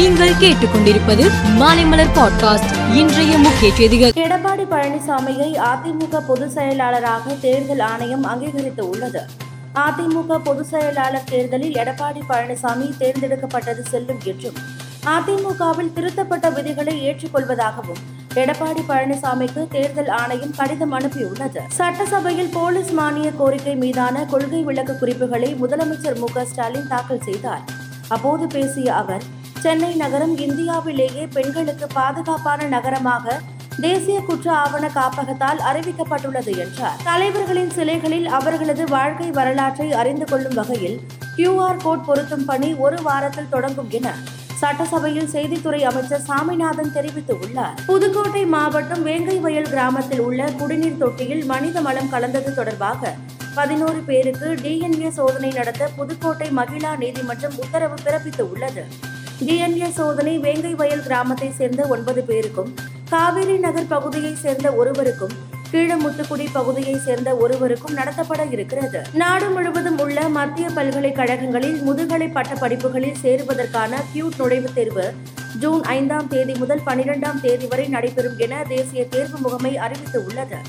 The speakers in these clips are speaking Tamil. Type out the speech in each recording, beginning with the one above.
நீங்கள் கேட்டுக்கொண்டிருப்பது மாலைமலர் பாட்காஸ்ட். இன்றைய முக்கிய செய்திகள். எடப்பாடி பழனிசாமியை அதிமுக பொதுச் செயலாளராக தேர்தல் ஆணையம் அங்கீகரித்து உள்ளது. அதிமுக பொதுச் செயலாளர் தேர்தலில் எடப்பாடி பழனிசாமி தேர்ந்தெடுக்கப்பட்டது செல்லும் என்றும் அதிமுகவில் திருத்தப்பட்ட விதிகளை ஏற்றுக்கொள்வதாகவும் எடப்பாடி பழனிசாமிக்கு தேர்தல் ஆணையம் கடிதம் அனுப்பியுள்ளது. சட்டசபையில் போலீஸ் மானிய கோரிக்கை மீதான கொள்கை விளக்க குறிப்புகளை முதலமைச்சர் மு ஸ்டாலின் தாக்கல் செய்தார். அப்போது பேசிய அவர் சென்னை நகரம் இந்தியாவிலேயே பெண்களுக்கு பாதுகாப்பான நகரமாக தேசிய குற்ற ஆவண காப்பகத்தால் அறிவிக்கப்பட்டுள்ளது என்றார். தலைவர்களின் சிலைகளில் அவர்களது வாழ்க்கை வரலாற்றை அறிந்து கொள்ளும் வகையில் கியூஆர் கோட் பொருத்தும் பணி ஒரு வாரத்தில் தொடங்கும் என சட்டசபையில் செய்தித்துறை அமைச்சர் சாமிநாதன் தெரிவித்துள்ளார் புதுக்கோட்டை மாவட்டம் வேங்கை வயல் கிராமத்தில் உள்ள குடிநீர் தொட்டியில் மனித மலம் கலந்தது தொடர்பாக பதினோரு பேருக்கு டிஎன்ஏ சோதனை நடத்த புதுக்கோட்டை மகிழா நீதிமன்றம் உத்தரவு பிறப்பித்து உள்ளது. டிஎன்ஏ சோதனை வேங்கை வயல் கிராமத்தை சேர்ந்த ஒன்பது பேருக்கும் காவேரி நகர் பகுதியை சேர்ந்த ஒருவருக்கும் கீழமுத்துக்குடி பகுதியை சேர்ந்த ஒருவருக்கும் நடத்தப்பட இருக்கிறது. நாடு முழுவதும் உள்ள மத்திய பல்கலைக்கழகங்களில் முதுகலை பட்ட படிப்புகளில் சேருவதற்கான கியூட் நுழைவுத் தேர்வு ஜூன் ஐந்தாம் தேதி முதல் பனிரெண்டாம் தேதி வரை நடைபெறும் என தேசிய தேர்வு முகமை அறிவித்துள்ளது.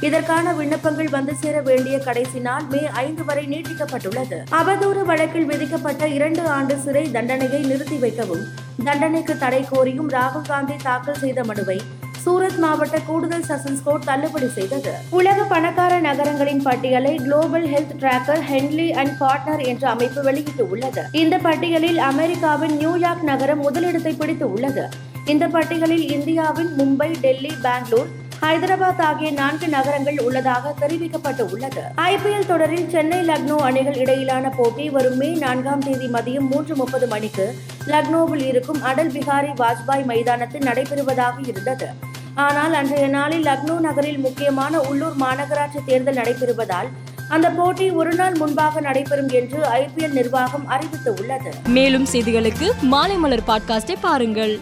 இதற்கான விண்ணப்பங்கள் வந்து சேர வேண்டிய கடைசி நாள் மே ஐந்து வரை நீட்டிக்கப்பட்டுள்ளது. அவதூறு வழக்கில் விதிக்கப்பட்ட இரண்டு ஆண்டு சிறை தண்டனையை நிறுத்தி வைக்கவும் தண்டனைக்கு தடை கோரியும் ராகுல் காந்தி தாக்கல் செய்த மனுவை சூரத் மாவட்ட கூடுதல் செஷன்ஸ் கோர்ட் தள்ளுபடி செய்தது. உலக பணக்கார நகரங்களின் பட்டியலை global health tracker Henley and partner என்ற அமைப்பு வெளியிட்டு உள்ளது. இந்த பட்டியலில் அமெரிக்காவின் நியூயார்க் நகரம் முதலிடத்தை பிடித்து உள்ளது. இந்த பட்டியலில் இந்தியாவின் மும்பை டெல்லி பெங்களூர் ஹைதராபாத் ஆகிய நான்கு நகரங்கள் உள்ளதாக தெரிவிக்கப்பட்டு உள்ளது. ஐபிஎல் தொடரில் சென்னை லக்னோ அணிகள் இடையிலான போட்டி வரும் மே நான்காம் தேதி மதியம் மூன்று முப்பது மணிக்கு லக்னோவில் இருக்கும் அடல் பிகாரி வாஜ்பாய் மைதானத்தில் நடைபெறுவதாக இருந்தது. ஆனால் அன்றைய நாளில் லக்னோ நகரில் முக்கியமான உள்ளூர் மாநகராட்சி தேர்தல் நடைபெறுவதால் அந்த போட்டி ஒரு நாள் முன்பாக நடைபெறும் என்று ஐபிஎல் நிர்வாகம் அறிவித்துள்ளது. மேலும் செய்திகளுக்கு மாலைமலர் பாட்காஸ்டை பாருங்கள்.